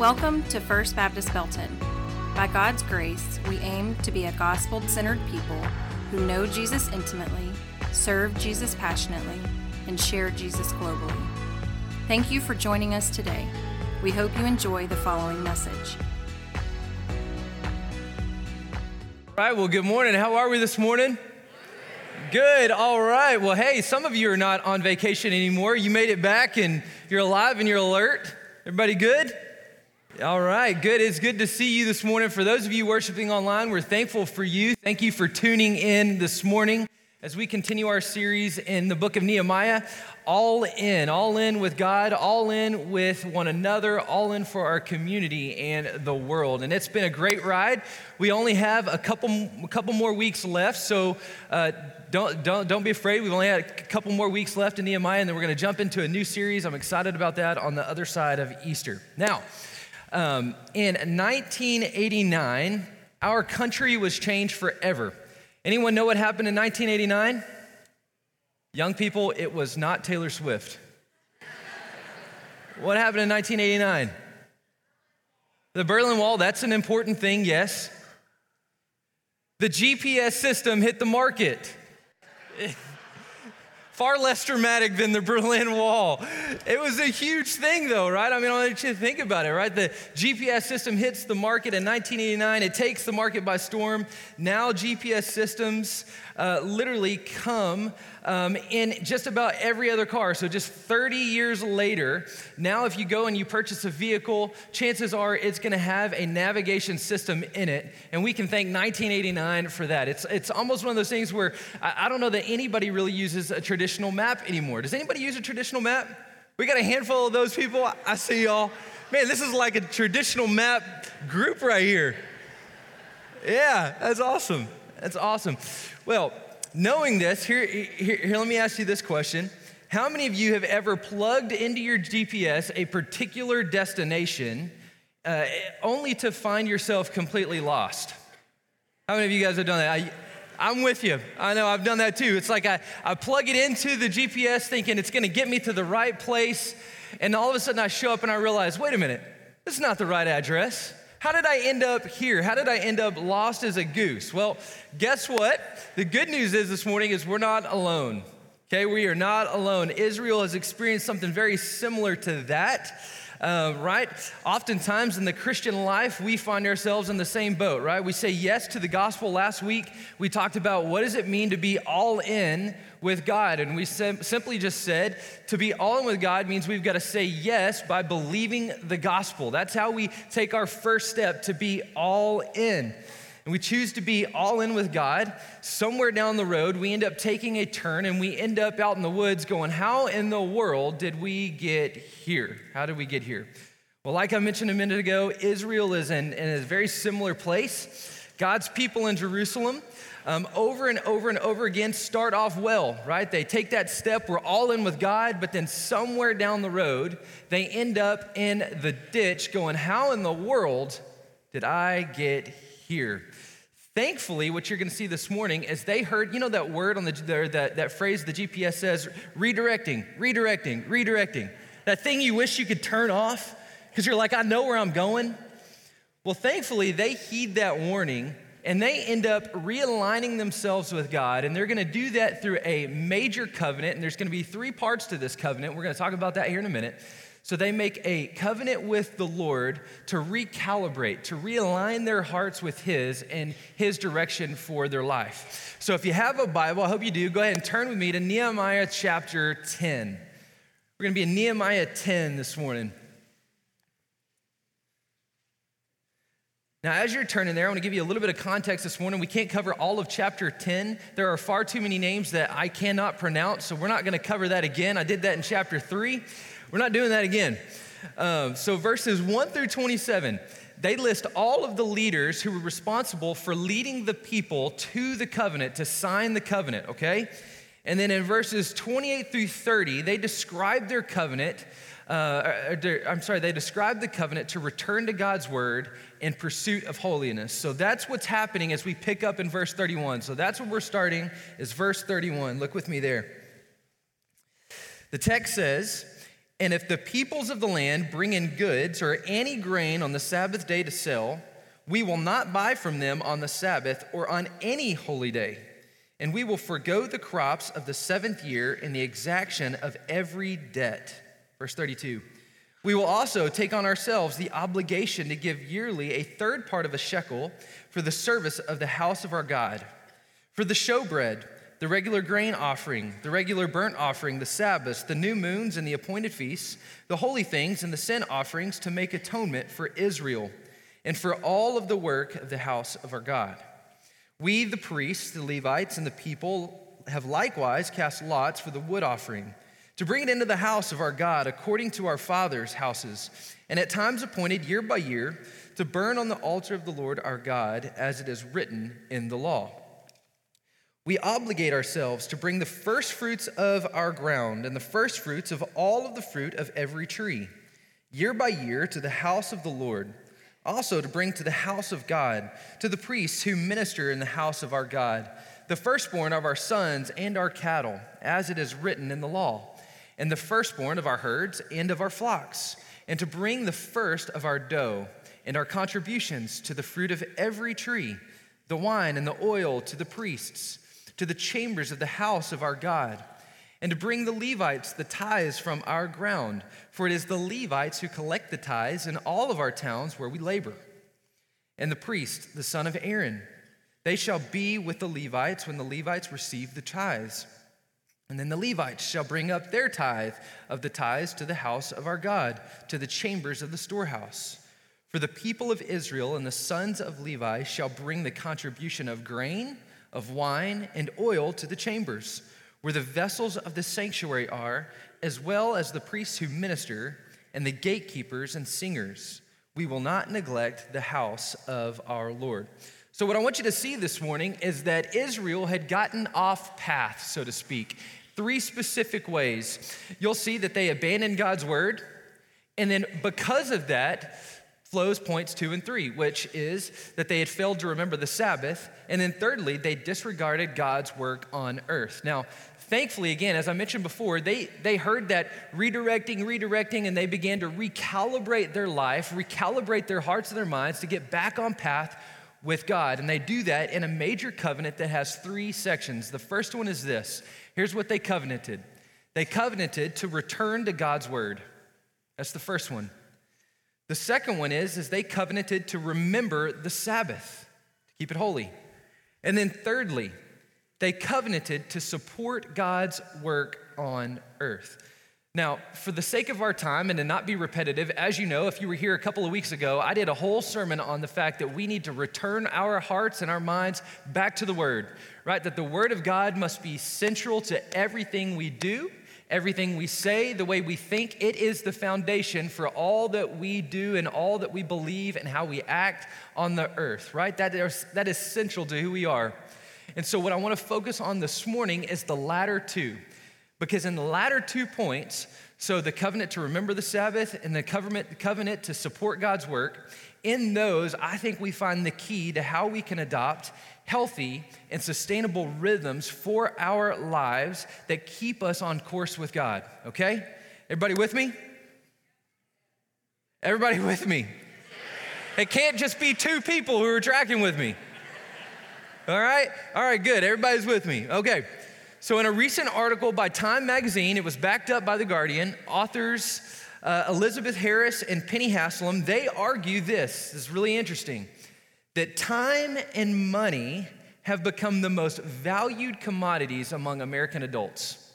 Welcome to First Baptist Belton. By God's grace, we aim to be a gospel centered people who know Jesus intimately, serve Jesus passionately, and share Jesus globally. Thank you for joining us today. We hope you enjoy the following message. All right, well, good morning. How are we this morning? Good. All right. Well, hey, some of you are not on vacation anymore. You made it back and you're alive and you're alert. Everybody good? All right, good. It's good to see you this morning. For those of you worshiping online, we're thankful for you. Thank you for tuning in this morning as we continue our series in the book of Nehemiah. All in, all in with God, all in with one another, all in for our community and the world. And it's been a great ride. We only have a couple, a couple more weeks left, so uh, don't, don't, don't be afraid. We've only had a couple more weeks left in Nehemiah, and then we're going to jump into a new series. I'm excited about that on the other side of Easter. Now, um, in 1989, our country was changed forever. Anyone know what happened in 1989? Young people, it was not Taylor Swift. what happened in 1989? The Berlin Wall, that's an important thing, yes. The GPS system hit the market. Far less dramatic than the Berlin Wall. It was a huge thing, though, right? I mean, I want you to think about it, right? The GPS system hits the market in 1989. It takes the market by storm. Now, GPS systems uh, literally come um, in just about every other car. So, just 30 years later, now if you go and you purchase a vehicle, chances are it's going to have a navigation system in it. And we can thank 1989 for that. It's, it's almost one of those things where I, I don't know that anybody really uses a traditional map anymore. Does anybody use a traditional map? We got a handful of those people. I see y'all. Man, this is like a traditional map group right here. Yeah, that's awesome. That's awesome. Well, knowing this, here, here, here, let me ask you this question. How many of you have ever plugged into your GPS a particular destination uh, only to find yourself completely lost? How many of you guys have done that? I, I'm with you. I know I've done that too. It's like I, I plug it into the GPS thinking it's going to get me to the right place. And all of a sudden I show up and I realize, wait a minute, this is not the right address. How did I end up here? How did I end up lost as a goose? Well, guess what? The good news is this morning is we're not alone. Okay, we are not alone. Israel has experienced something very similar to that. Uh, right? Oftentimes in the Christian life, we find ourselves in the same boat, right? We say yes to the gospel. Last week, we talked about what does it mean to be all in with God. And we sim- simply just said to be all in with God means we've got to say yes by believing the gospel. That's how we take our first step to be all in and we choose to be all in with God, somewhere down the road, we end up taking a turn and we end up out in the woods going, How in the world did we get here? How did we get here? Well, like I mentioned a minute ago, Israel is in, in a very similar place. God's people in Jerusalem, um, over and over and over again, start off well, right? They take that step, we're all in with God, but then somewhere down the road, they end up in the ditch going, How in the world did I get here? Thankfully, what you're going to see this morning is they heard, you know, that word on the, that, that phrase the GPS says, redirecting, redirecting, redirecting. That thing you wish you could turn off because you're like, I know where I'm going. Well, thankfully, they heed that warning and they end up realigning themselves with God. And they're going to do that through a major covenant. And there's going to be three parts to this covenant. We're going to talk about that here in a minute. So they make a covenant with the Lord to recalibrate, to realign their hearts with His and His direction for their life. So if you have a Bible, I hope you do, go ahead and turn with me to Nehemiah chapter 10. We're going to be in Nehemiah 10 this morning. Now, as you're turning there, I want to give you a little bit of context this morning. We can't cover all of chapter 10. There are far too many names that I cannot pronounce, so we're not going to cover that again. I did that in chapter 3. We're not doing that again. Um, so, verses 1 through 27, they list all of the leaders who were responsible for leading the people to the covenant, to sign the covenant, okay? And then in verses 28 through 30, they describe their covenant. Uh, I'm sorry, they describe the covenant to return to God's word in pursuit of holiness. So that's what's happening as we pick up in verse 31. So that's where we're starting, is verse 31. Look with me there. The text says, And if the peoples of the land bring in goods or any grain on the Sabbath day to sell, we will not buy from them on the Sabbath or on any holy day. And we will forego the crops of the seventh year in the exaction of every debt. Verse 32. We will also take on ourselves the obligation to give yearly a third part of a shekel for the service of the house of our God, for the showbread, the regular grain offering, the regular burnt offering, the Sabbaths, the new moons, and the appointed feasts, the holy things, and the sin offerings to make atonement for Israel, and for all of the work of the house of our God. We, the priests, the Levites, and the people, have likewise cast lots for the wood offering to bring it into the house of our God according to our fathers' houses, and at times appointed year by year to burn on the altar of the Lord our God, as it is written in the law. We obligate ourselves to bring the first fruits of our ground and the first fruits of all of the fruit of every tree, year by year, to the house of the Lord. Also, to bring to the house of God, to the priests who minister in the house of our God, the firstborn of our sons and our cattle, as it is written in the law and the firstborn of our herds and of our flocks, and to bring the first of our dough and our contributions to the fruit of every tree, the wine and the oil to the priests, to the chambers of the house of our God, and to bring the Levites the tithes from our ground, for it is the Levites who collect the tithes in all of our towns where we labor. And the priest, the son of Aaron, they shall be with the Levites when the Levites receive the tithes. And then the Levites shall bring up their tithe of the tithes to the house of our God, to the chambers of the storehouse. For the people of Israel and the sons of Levi shall bring the contribution of grain, of wine, and oil to the chambers, where the vessels of the sanctuary are, as well as the priests who minister, and the gatekeepers and singers. We will not neglect the house of our Lord. So, what I want you to see this morning is that Israel had gotten off path, so to speak three specific ways. You'll see that they abandoned God's word, and then because of that, flows points two and three, which is that they had failed to remember the Sabbath, and then thirdly, they disregarded God's work on earth. Now, thankfully, again, as I mentioned before, they, they heard that redirecting, redirecting, and they began to recalibrate their life, recalibrate their hearts and their minds to get back on path with God. And they do that in a major covenant that has three sections. The first one is this Here's what they covenanted they covenanted to return to God's word. That's the first one. The second one is, is they covenanted to remember the Sabbath, to keep it holy. And then thirdly, they covenanted to support God's work on earth. Now, for the sake of our time and to not be repetitive, as you know, if you were here a couple of weeks ago, I did a whole sermon on the fact that we need to return our hearts and our minds back to the Word, right? That the Word of God must be central to everything we do, everything we say, the way we think. It is the foundation for all that we do and all that we believe and how we act on the earth, right? That is, that is central to who we are. And so, what I want to focus on this morning is the latter two. Because in the latter two points, so the covenant to remember the Sabbath and the covenant, covenant to support God's work, in those, I think we find the key to how we can adopt healthy and sustainable rhythms for our lives that keep us on course with God. Okay? Everybody with me? Everybody with me? It can't just be two people who are tracking with me. All right? All right, good. Everybody's with me. Okay. So, in a recent article by Time Magazine, it was backed up by The Guardian, authors uh, Elizabeth Harris and Penny Haslam, they argue this, this is really interesting, that time and money have become the most valued commodities among American adults.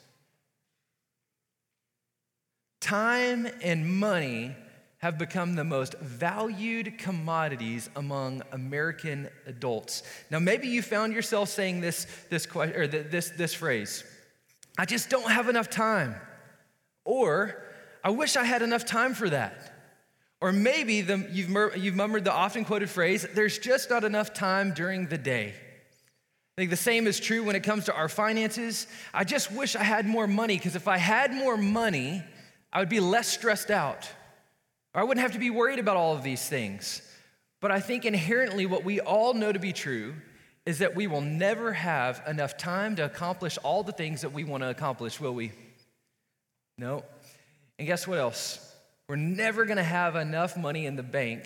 Time and money have become the most valued commodities among American adults. Now, maybe you found yourself saying this, this, question, or this, this phrase I just don't have enough time. Or, I wish I had enough time for that. Or maybe the, you've, you've murmured the often quoted phrase, there's just not enough time during the day. I think the same is true when it comes to our finances. I just wish I had more money because if I had more money, I would be less stressed out. I wouldn't have to be worried about all of these things. But I think inherently what we all know to be true is that we will never have enough time to accomplish all the things that we want to accomplish, will we? No. And guess what else? We're never going to have enough money in the bank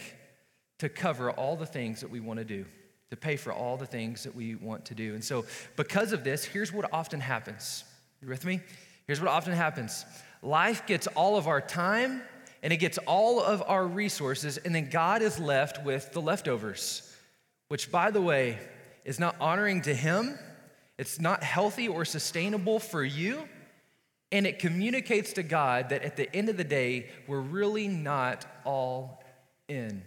to cover all the things that we want to do, to pay for all the things that we want to do. And so, because of this, here's what often happens. You with me? Here's what often happens life gets all of our time and it gets all of our resources, and then God is left with the leftovers, which, by the way, is not honoring to Him. It's not healthy or sustainable for you. And it communicates to God that at the end of the day, we're really not all in.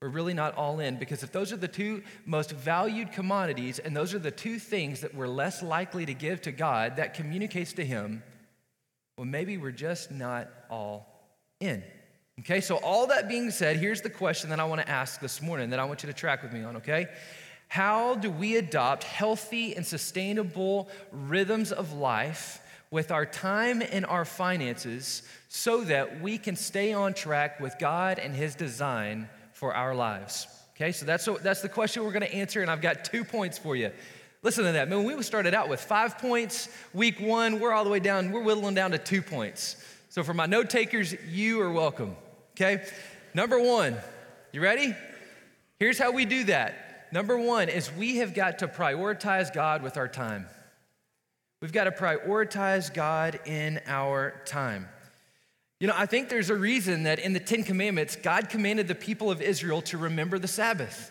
We're really not all in because if those are the two most valued commodities and those are the two things that we're less likely to give to God, that communicates to Him, well, maybe we're just not all in. Okay, so all that being said, here's the question that I want to ask this morning that I want you to track with me on, okay? How do we adopt healthy and sustainable rhythms of life with our time and our finances so that we can stay on track with God and His design for our lives. Okay, so that's, that's the question we're gonna answer, and I've got two points for you. Listen to that. Man, we started out with five points week one, we're all the way down, we're whittling down to two points. So for my note takers, you are welcome. Okay, number one, you ready? Here's how we do that. Number one is we have got to prioritize God with our time. We've got to prioritize God in our time. You know, I think there's a reason that in the Ten Commandments, God commanded the people of Israel to remember the Sabbath.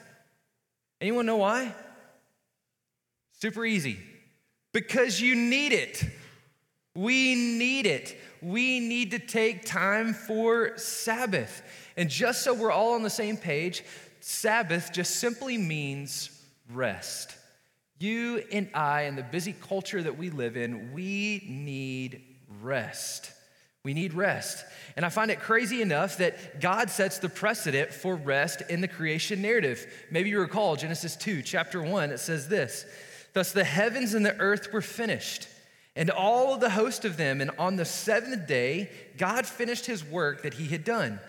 Anyone know why? Super easy. Because you need it. We need it. We need to take time for Sabbath. And just so we're all on the same page, Sabbath just simply means rest. You and I, in the busy culture that we live in, we need rest. We need rest. And I find it crazy enough that God sets the precedent for rest in the creation narrative. Maybe you recall Genesis 2, chapter 1, it says this Thus the heavens and the earth were finished, and all the host of them. And on the seventh day, God finished his work that he had done.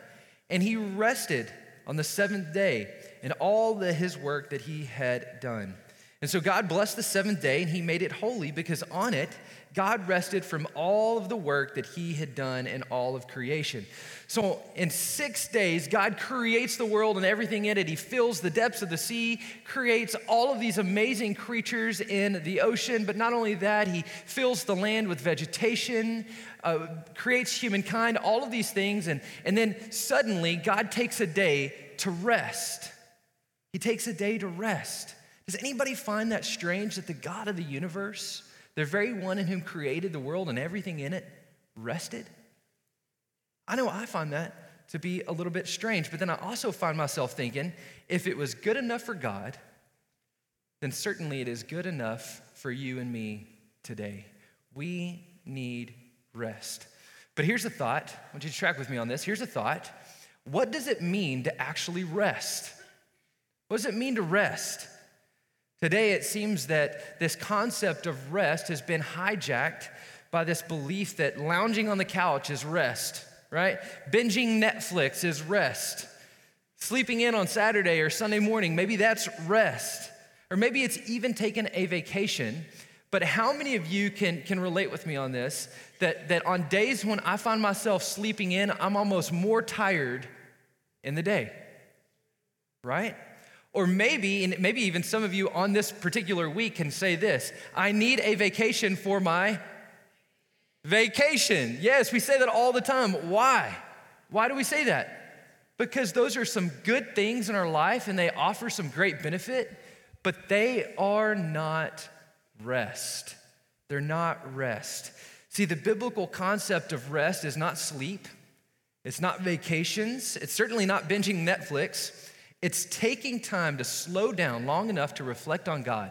And he rested on the seventh day and all the, his work that he had done. And so God blessed the seventh day and he made it holy because on it, God rested from all of the work that he had done in all of creation. So in six days, God creates the world and everything in it. He fills the depths of the sea, creates all of these amazing creatures in the ocean. But not only that, he fills the land with vegetation, uh, creates humankind, all of these things. And, and then suddenly, God takes a day to rest. He takes a day to rest. Does anybody find that strange that the God of the universe, the very one in whom created the world and everything in it, rested? I know I find that to be a little bit strange, but then I also find myself thinking if it was good enough for God, then certainly it is good enough for you and me today. We need rest. But here's a thought. I want you to track with me on this. Here's a thought. What does it mean to actually rest? What does it mean to rest? Today, it seems that this concept of rest has been hijacked by this belief that lounging on the couch is rest, right? Binging Netflix is rest. Sleeping in on Saturday or Sunday morning, maybe that's rest. Or maybe it's even taking a vacation. But how many of you can, can relate with me on this? That, that on days when I find myself sleeping in, I'm almost more tired in the day, right? Or maybe, and maybe even some of you on this particular week can say this I need a vacation for my vacation. Yes, we say that all the time. Why? Why do we say that? Because those are some good things in our life and they offer some great benefit, but they are not rest. They're not rest. See, the biblical concept of rest is not sleep, it's not vacations, it's certainly not binging Netflix. It's taking time to slow down long enough to reflect on God,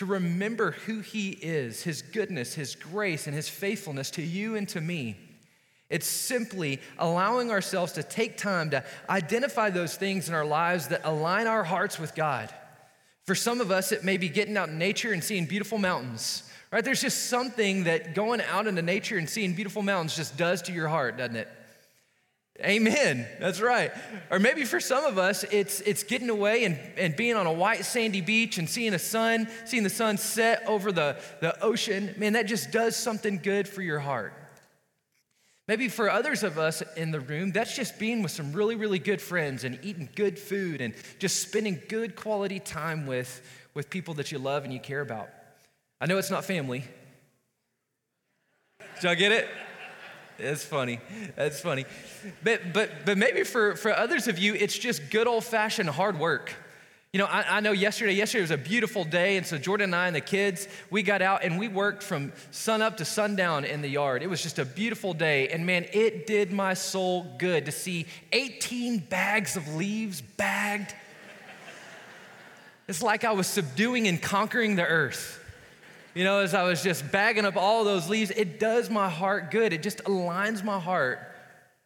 to remember who He is, His goodness, His grace, and His faithfulness to you and to me. It's simply allowing ourselves to take time to identify those things in our lives that align our hearts with God. For some of us, it may be getting out in nature and seeing beautiful mountains, right? There's just something that going out into nature and seeing beautiful mountains just does to your heart, doesn't it? Amen. That's right. Or maybe for some of us, it's, it's getting away and, and being on a white sandy beach and seeing the sun, seeing the sun set over the, the ocean. Man, that just does something good for your heart. Maybe for others of us in the room, that's just being with some really, really good friends and eating good food and just spending good quality time with, with people that you love and you care about. I know it's not family. Did y'all get it? It's funny. That's funny. But, but, but maybe for, for others of you, it's just good old fashioned hard work. You know, I, I, know yesterday, yesterday was a beautiful day, and so Jordan and I and the kids, we got out and we worked from sun up to sundown in the yard. It was just a beautiful day, and man, it did my soul good to see 18 bags of leaves bagged. It's like I was subduing and conquering the earth. You know, as I was just bagging up all those leaves, it does my heart good. It just aligns my heart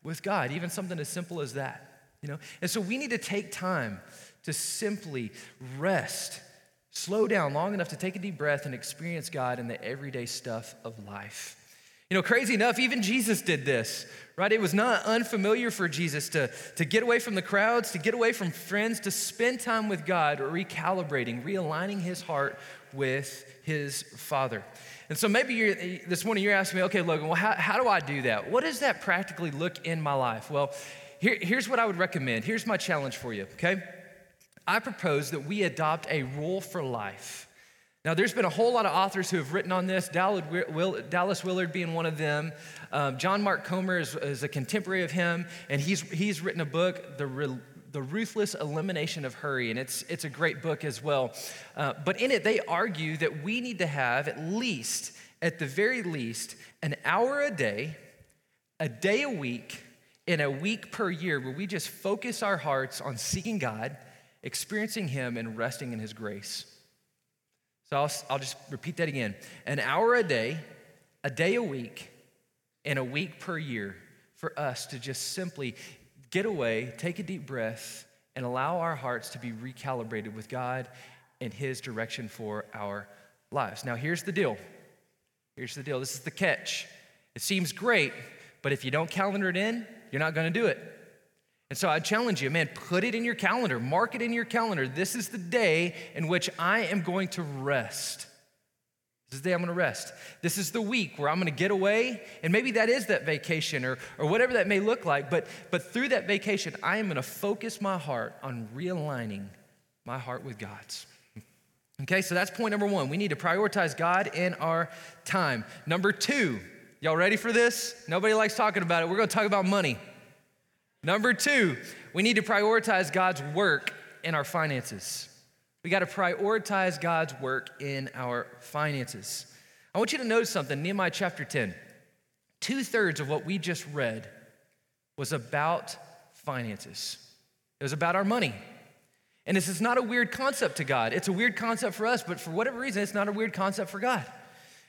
with God, even something as simple as that. You know, and so we need to take time to simply rest, slow down long enough to take a deep breath and experience God in the everyday stuff of life. You know, crazy enough, even Jesus did this, right? It was not unfamiliar for Jesus to, to get away from the crowds, to get away from friends, to spend time with God, recalibrating, realigning his heart with his Father. And so maybe this morning you're asking me, okay, Logan, well, how, how do I do that? What does that practically look in my life? Well, here, here's what I would recommend. Here's my challenge for you, okay? I propose that we adopt a rule for life. Now, there's been a whole lot of authors who have written on this, Dallas Willard being one of them. Um, John Mark Comer is, is, a contemporary of him, and he's, he's written a book, The, the Ruthless Elimination of Hurry, and it's, it's a great book as well. Uh, but in it, they argue that we need to have at least, at the very least, an hour a day, a day a week, in a week per year where we just focus our hearts on seeking God experiencing Him and resting in His grace. So I'll, I'll just repeat that again an hour a day, a day a week, and a week per year for us to just simply get away, take a deep breath, and allow our hearts to be recalibrated with God and His direction for our lives. Now, here's the deal. Here's the deal. This is the catch. It seems great, but if you don't calendar it in, you're not going to do it. And so I challenge you, man, put it in your calendar, mark it in your calendar. This is the day in which I am going to rest. This is the day I'm going to rest. This is the week where I'm going to get away, and maybe that is that vacation or, or whatever that may look like. But, but through that vacation, I am going to focus my heart on realigning my heart with God's. Okay, so that's point number one. We need to prioritize God in our time. Number two, y'all ready for this? Nobody likes talking about it. We're going to talk about money. Number two, we need to prioritize God's work in our finances. We got to prioritize God's work in our finances. I want you to notice something Nehemiah chapter 10. Two thirds of what we just read was about finances, it was about our money. And this is not a weird concept to God. It's a weird concept for us, but for whatever reason, it's not a weird concept for God.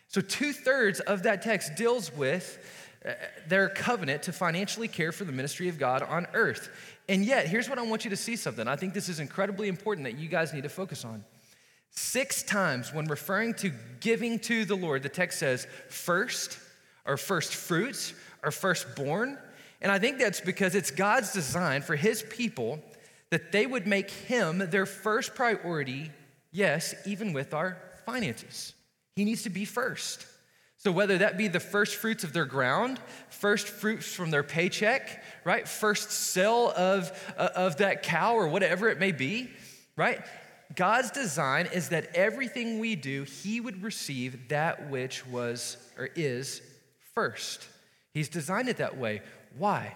So, two thirds of that text deals with Uh, their covenant to financially care for the ministry of God on earth. And yet, here's what I want you to see something. I think this is incredibly important that you guys need to focus on. Six times when referring to giving to the Lord, the text says first, or first fruits, or firstborn. And I think that's because it's God's design for his people that they would make him their first priority, yes, even with our finances. He needs to be first. So, whether that be the first fruits of their ground, first fruits from their paycheck, right? First sale of, uh, of that cow or whatever it may be, right? God's design is that everything we do, He would receive that which was or is first. He's designed it that way. Why?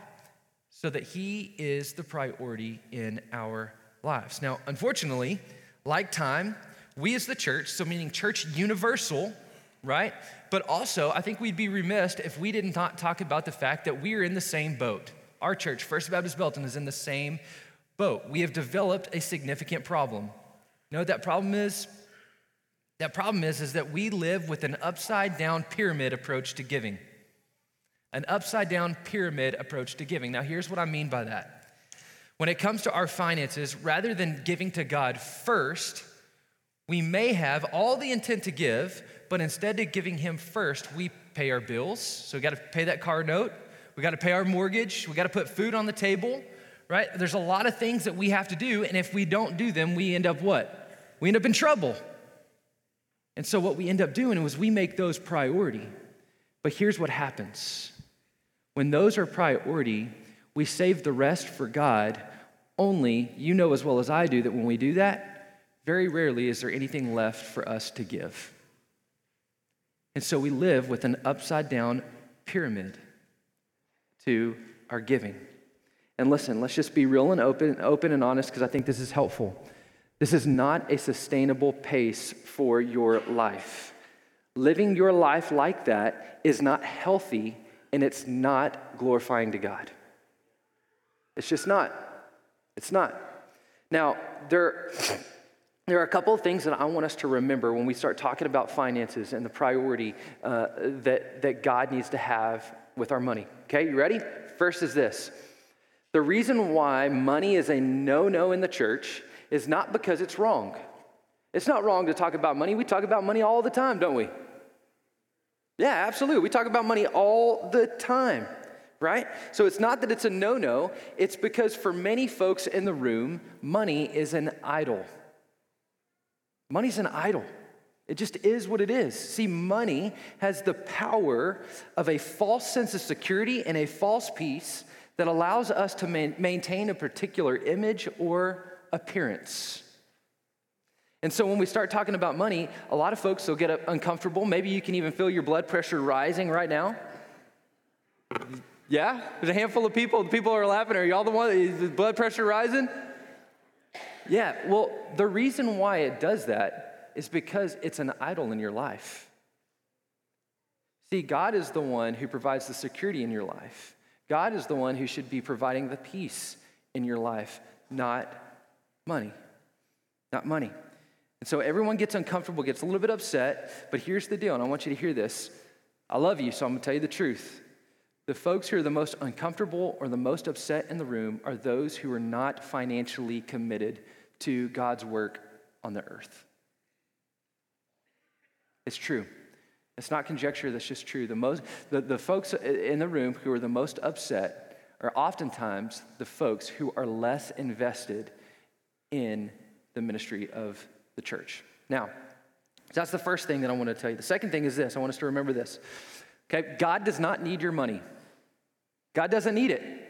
So that He is the priority in our lives. Now, unfortunately, like time, we as the church, so meaning church universal, right? But also, I think we'd be remiss if we didn't talk about the fact that we are in the same boat. Our church, First Baptist Belton, is in the same boat. We have developed a significant problem. You know what that problem is? That problem is, is that we live with an upside down pyramid approach to giving. An upside down pyramid approach to giving. Now, here's what I mean by that. When it comes to our finances, rather than giving to God first, we may have all the intent to give, but instead of giving Him first, we pay our bills. So we got to pay that car note, we got to pay our mortgage, we got to put food on the table, right? There's a lot of things that we have to do, and if we don't do them, we end up what? We end up in trouble. And so what we end up doing is we make those priority. But here's what happens When those are priority, we save the rest for God. Only you know as well as I do that when we do that, very rarely is there anything left for us to give. And so we live with an upside down pyramid to our giving. And listen, let's just be real and open, open and honest because I think this is helpful. This is not a sustainable pace for your life. Living your life like that is not healthy and it's not glorifying to God. It's just not. It's not. Now, there, there are a couple of things that I want us to remember when we start talking about finances and the priority uh, that, that God needs to have with our money. Okay, you ready? First is this the reason why money is a no no in the church is not because it's wrong. It's not wrong to talk about money. We talk about money all the time, don't we? Yeah, absolutely. We talk about money all the time, right? So it's not that it's a no no, it's because for many folks in the room, money is an idol. Money's an idol. It just is what it is. See, money has the power of a false sense of security and a false peace that allows us to maintain a particular image or appearance. And so when we start talking about money, a lot of folks will get uncomfortable. Maybe you can even feel your blood pressure rising right now. Yeah? There's a handful of people. The people are laughing. Are y'all the one? Is the blood pressure rising? Yeah, well, the reason why it does that is because it's an idol in your life. See, God is the one who provides the security in your life. God is the one who should be providing the peace in your life, not money. Not money. And so everyone gets uncomfortable, gets a little bit upset, but here's the deal, and I want you to hear this. I love you, so I'm gonna tell you the truth. The folks who are the most uncomfortable or the most upset in the room are those who are not financially committed to God's work on the earth. It's true. It's not conjecture, that's just true. The, most, the, the folks in the room who are the most upset are oftentimes the folks who are less invested in the ministry of the church. Now, that's the first thing that I want to tell you. The second thing is this I want us to remember this. Okay, God does not need your money, God doesn't need it.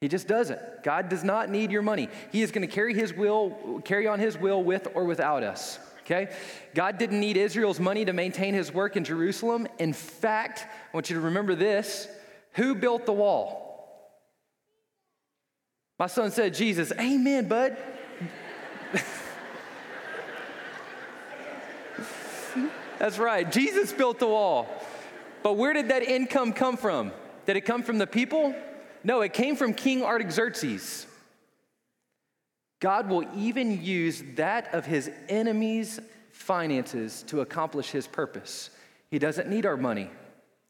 He just doesn't. God does not need your money. He is going to carry his will, carry on his will with or without us okay? God didn't need Israel's money to maintain his work in Jerusalem. In fact, I want you to remember this who built the wall? My son said, Jesus. Amen, bud. That's right. Jesus built the wall. But where did that income come from? Did it come from the people? No, it came from King Artaxerxes. God will even use that of his enemies' finances to accomplish his purpose. He doesn't need our money,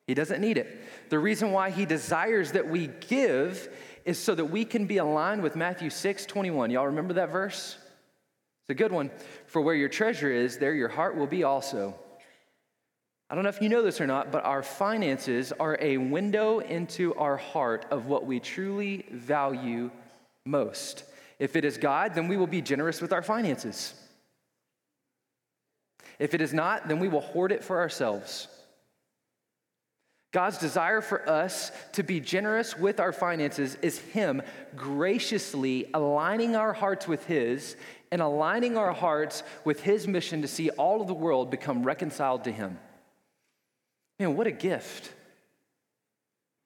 he doesn't need it. The reason why he desires that we give is so that we can be aligned with Matthew 6 21. Y'all remember that verse? It's a good one. For where your treasure is, there your heart will be also. I don't know if you know this or not, but our finances are a window into our heart of what we truly value most. If it is God, then we will be generous with our finances. If it is not, then we will hoard it for ourselves. God's desire for us to be generous with our finances is Him graciously aligning our hearts with His and aligning our hearts with His mission to see all of the world become reconciled to Him. Man, what a gift.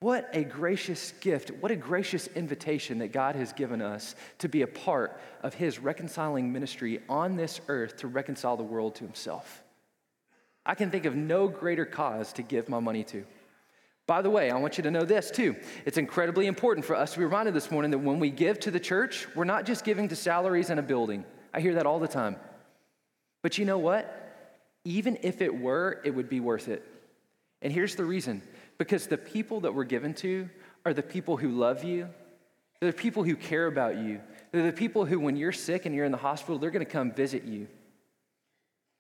What a gracious gift. What a gracious invitation that God has given us to be a part of His reconciling ministry on this earth to reconcile the world to Himself. I can think of no greater cause to give my money to. By the way, I want you to know this too. It's incredibly important for us to be reminded this morning that when we give to the church, we're not just giving to salaries and a building. I hear that all the time. But you know what? Even if it were, it would be worth it. And here's the reason because the people that we're given to are the people who love you, they're the people who care about you, they're the people who, when you're sick and you're in the hospital, they're going to come visit you.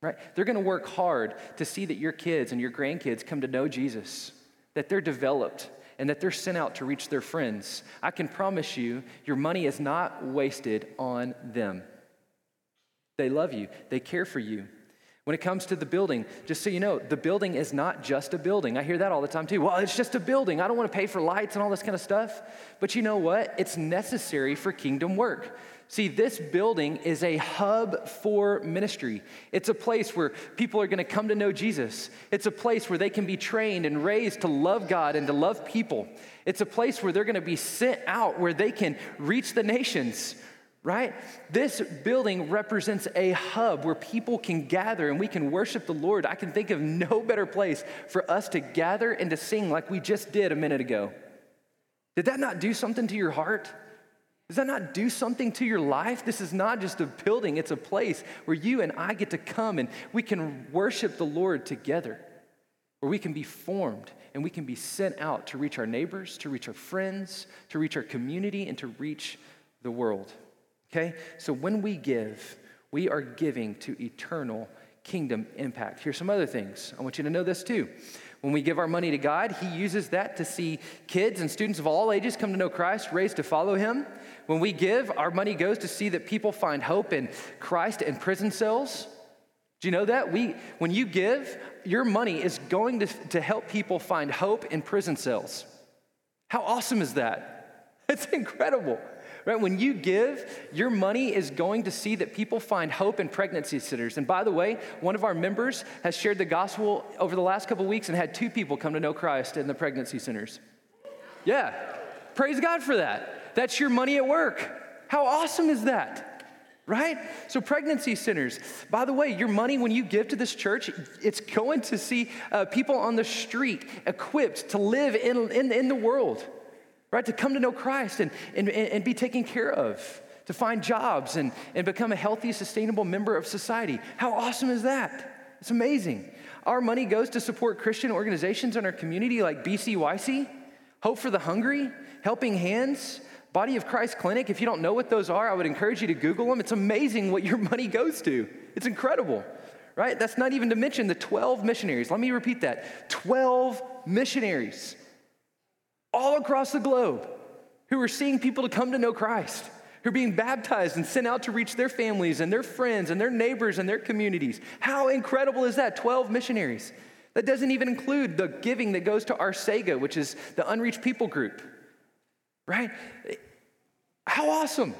Right? They're going to work hard to see that your kids and your grandkids come to know Jesus, that they're developed, and that they're sent out to reach their friends. I can promise you, your money is not wasted on them. They love you, they care for you. When it comes to the building, just so you know, the building is not just a building. I hear that all the time too. Well, it's just a building. I don't want to pay for lights and all this kind of stuff. But you know what? It's necessary for kingdom work. See, this building is a hub for ministry. It's a place where people are going to come to know Jesus. It's a place where they can be trained and raised to love God and to love people. It's a place where they're going to be sent out, where they can reach the nations, right? This building represents a hub where people can gather and we can worship the Lord. I can think of no better place for us to gather and to sing like we just did a minute ago. Did that not do something to your heart? Does that not do something to your life? This is not just a building, it's a place where you and I get to come and we can worship the Lord together, where we can be formed and we can be sent out to reach our neighbors, to reach our friends, to reach our community, and to reach the world. Okay? So when we give, we are giving to eternal kingdom impact. Here's some other things. I want you to know this too. When we give our money to God, He uses that to see kids and students of all ages come to know Christ, raised to follow Him. When we give, our money goes to see that people find hope in Christ in prison cells. Do you know that? We, when you give, your money is going to, to help people find hope in prison cells. How awesome is that? It's incredible. Right? When you give, your money is going to see that people find hope in pregnancy centers. And by the way, one of our members has shared the gospel over the last couple weeks and had two people come to know Christ in the pregnancy centers. Yeah. Praise God for that. That's your money at work. How awesome is that? right? So, pregnancy centers. By the way, your money, when you give to this church, it's going to see uh, people on the street equipped to live in, in, in the world right? To come to know Christ and, and, and be taken care of, to find jobs and, and become a healthy, sustainable member of society. How awesome is that? It's amazing. Our money goes to support Christian organizations in our community like BCYC, Hope for the Hungry, Helping Hands, Body of Christ Clinic. If you don't know what those are, I would encourage you to Google them. It's amazing what your money goes to. It's incredible, right? That's not even to mention the 12 missionaries. Let me repeat that 12 missionaries all across the globe who are seeing people to come to know Christ, who are being baptized and sent out to reach their families and their friends and their neighbors and their communities. How incredible is that? 12 missionaries. That doesn't even include the giving that goes to our Sega, which is the unreached people group, right? How awesome!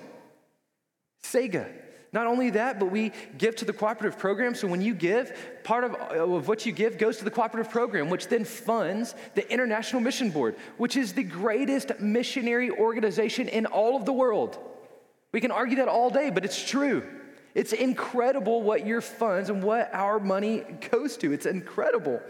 Sega. Not only that, but we give to the cooperative program. So when you give, part of, of what you give goes to the cooperative program, which then funds the International Mission Board, which is the greatest missionary organization in all of the world. We can argue that all day, but it's true. It's incredible what your funds and what our money goes to. It's incredible.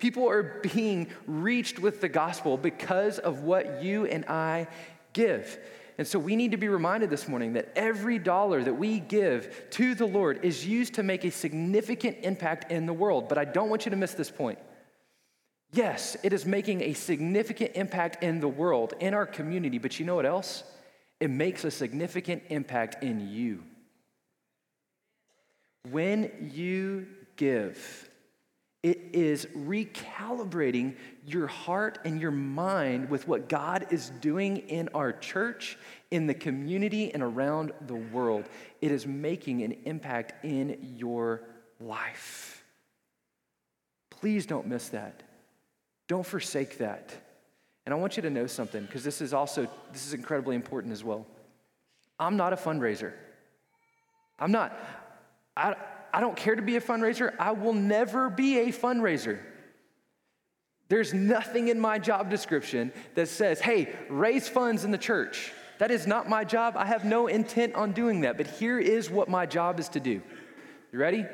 People are being reached with the gospel because of what you and I give. And so we need to be reminded this morning that every dollar that we give to the Lord is used to make a significant impact in the world. But I don't want you to miss this point. Yes, it is making a significant impact in the world, in our community, but you know what else? It makes a significant impact in you. When you give, it is recalibrating your heart and your mind with what God is doing in our church, in the community, and around the world. It is making an impact in your life. Please don't miss that. Don't forsake that. And I want you to know something because this is also this is incredibly important as well. I'm not a fundraiser. I'm not. I, I don't care to be a fundraiser. I will never be a fundraiser. There's nothing in my job description that says, hey, raise funds in the church. That is not my job. I have no intent on doing that. But here is what my job is to do. You ready?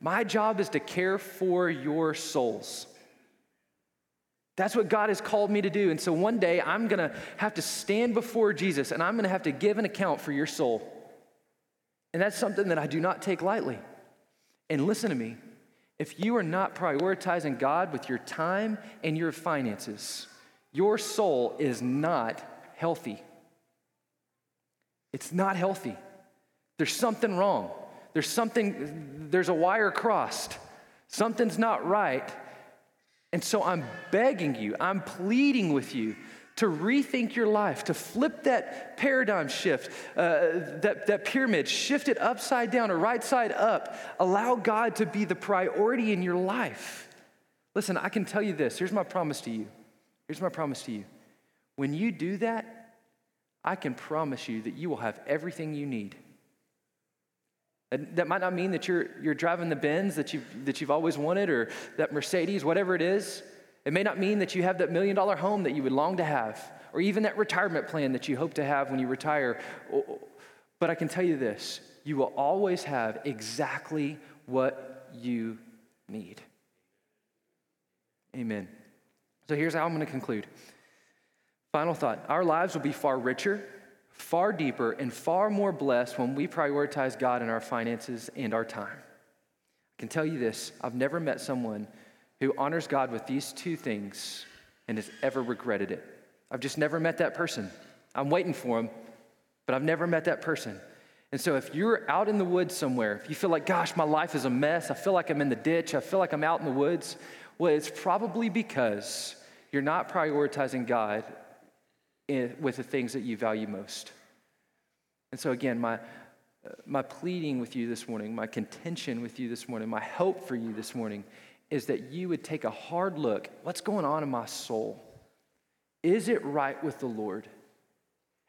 My job is to care for your souls. That's what God has called me to do. And so one day I'm going to have to stand before Jesus and I'm going to have to give an account for your soul. And that's something that I do not take lightly. And listen to me if you are not prioritizing God with your time and your finances, your soul is not healthy. It's not healthy. There's something wrong. There's something, there's a wire crossed. Something's not right. And so I'm begging you, I'm pleading with you to rethink your life, to flip that paradigm shift, uh, that, that pyramid, shift it upside down or right side up. Allow God to be the priority in your life. Listen, I can tell you this. Here's my promise to you. Here's my promise to you. When you do that, I can promise you that you will have everything you need. That might not mean that you're, you're driving the Benz that you've, that you've always wanted or that Mercedes, whatever it is. It may not mean that you have that million dollar home that you would long to have, or even that retirement plan that you hope to have when you retire. But I can tell you this you will always have exactly what you need. Amen. So here's how I'm going to conclude. Final thought our lives will be far richer, far deeper, and far more blessed when we prioritize God in our finances and our time. I can tell you this I've never met someone who honors God with these two things and has ever regretted it. I've just never met that person. I'm waiting for him, but I've never met that person. And so, if you're out in the woods somewhere, if you feel like, gosh, my life is a mess, I feel like I'm in the ditch, I feel like I'm out in the woods, well, it's probably because you're not prioritizing God with the things that you value most. And so, again, my, uh, my pleading with you this morning, my contention with you this morning, my hope for you this morning is that you would take a hard look what's going on in my soul? Is it right with the Lord?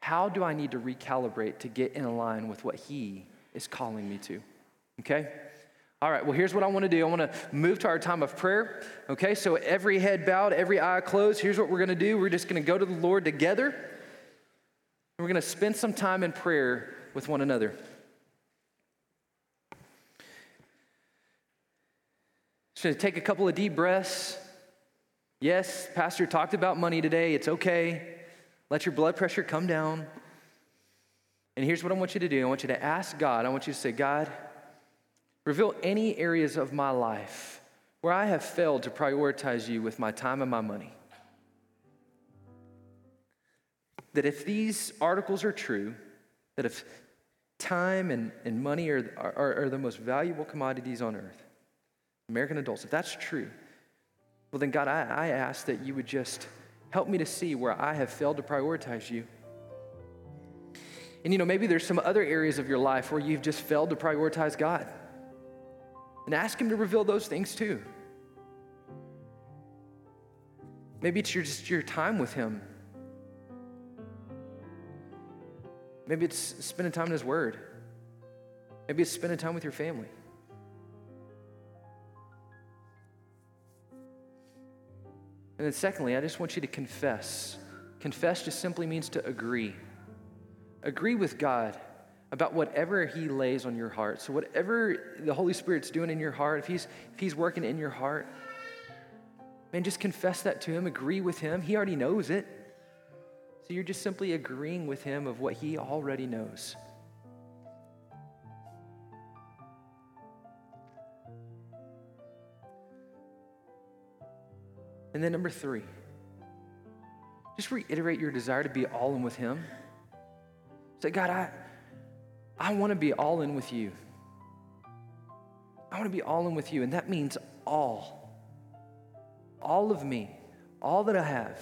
How do I need to recalibrate to get in line with what He is calling me to? Okay? All right, well, here's what I want to do. I want to move to our time of prayer. Okay, so every head bowed, every eye closed. Here's what we're going to do we're just going to go to the Lord together. We're going to spend some time in prayer with one another. So take a couple of deep breaths. Yes, Pastor talked about money today. It's okay. Let your blood pressure come down. And here's what I want you to do I want you to ask God, I want you to say, God, reveal any areas of my life where I have failed to prioritize you with my time and my money. That if these articles are true, that if time and, and money are, are, are the most valuable commodities on earth, American adults, if that's true, well, then, God, I, I ask that you would just help me to see where I have failed to prioritize you. And you know, maybe there's some other areas of your life where you've just failed to prioritize God. And ask Him to reveal those things too. Maybe it's your, just your time with Him. Maybe it's spending time in His Word. Maybe it's spending time with your family. And then, secondly, I just want you to confess. Confess just simply means to agree. Agree with God about whatever He lays on your heart. So, whatever the Holy Spirit's doing in your heart, if He's, if he's working in your heart, man, just confess that to Him. Agree with Him. He already knows it. So, you're just simply agreeing with Him of what He already knows. And then number three, just reiterate your desire to be all in with Him. Say, God, I, I want to be all in with you. I want to be all in with you. And that means all. All of me, all that I have,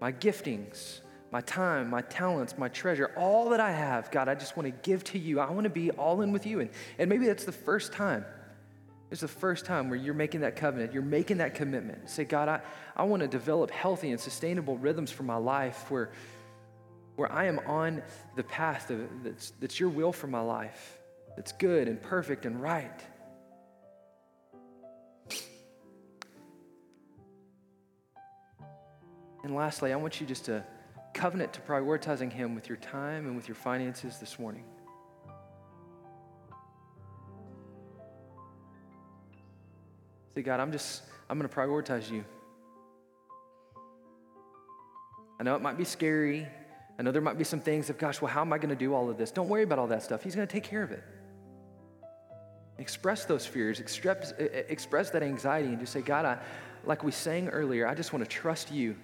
my giftings, my time, my talents, my treasure, all that I have, God, I just want to give to you. I want to be all in with you. And, and maybe that's the first time it's the first time where you're making that covenant, you're making that commitment. Say, God, I, I want to develop healthy and sustainable rhythms for my life where, where I am on the path of, that's, that's your will for my life, that's good and perfect and right. And lastly, I want you just to covenant to prioritizing Him with your time and with your finances this morning. Say, God, I'm just, I'm going to prioritize you. I know it might be scary. I know there might be some things of, gosh, well, how am I going to do all of this? Don't worry about all that stuff. He's going to take care of it. Express those fears, express, express that anxiety, and just say, God, I, like we sang earlier, I just want to trust you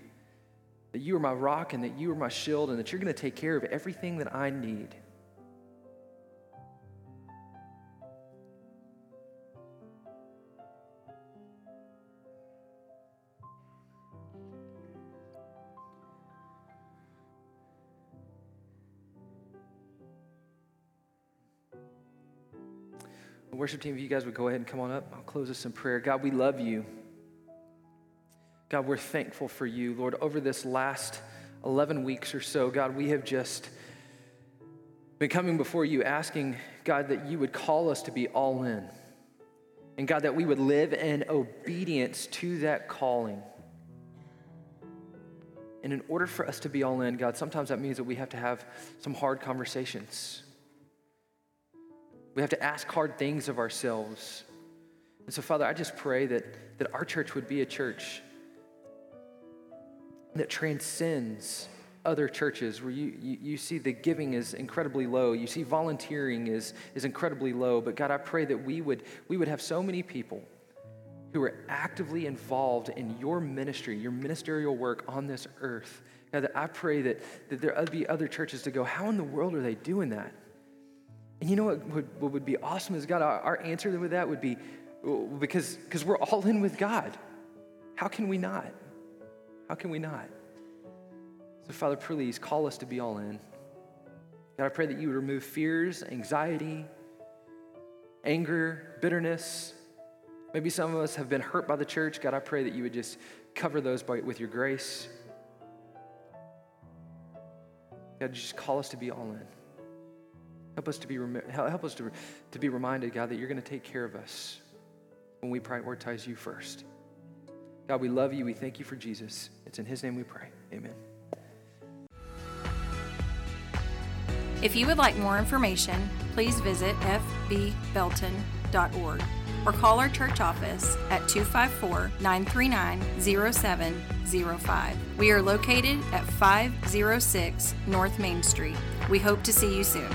that you are my rock and that you are my shield and that you're going to take care of everything that I need. Worship team, if you guys would go ahead and come on up, I'll close this in prayer. God, we love you. God, we're thankful for you. Lord, over this last 11 weeks or so, God, we have just been coming before you asking, God, that you would call us to be all in. And God, that we would live in obedience to that calling. And in order for us to be all in, God, sometimes that means that we have to have some hard conversations. We have to ask hard things of ourselves. And so, Father, I just pray that, that our church would be a church that transcends other churches where you, you, you, see the giving is incredibly low. You see volunteering is, is incredibly low. But God, I pray that we would, we would have so many people who are actively involved in your ministry, your ministerial work on this earth. God, that I pray that, that there would be other churches to go, how in the world are they doing that? And you know what would, what would be awesome is, God, our, our answer with that would be because because we're all in with God. How can we not? How can we not? So, Father, please call us to be all in. God, I pray that you would remove fears, anxiety, anger, bitterness. Maybe some of us have been hurt by the church. God, I pray that you would just cover those by, with your grace. God, just call us to be all in. Help us to be, help us to, to be reminded, God, that you're going to take care of us when we prioritize you first. God, we love you. We thank you for Jesus. It's in his name we pray. Amen. If you would like more information, please visit fbbelton.org or call our church office at 254 939 0705. We are located at 506 North Main Street. We hope to see you soon.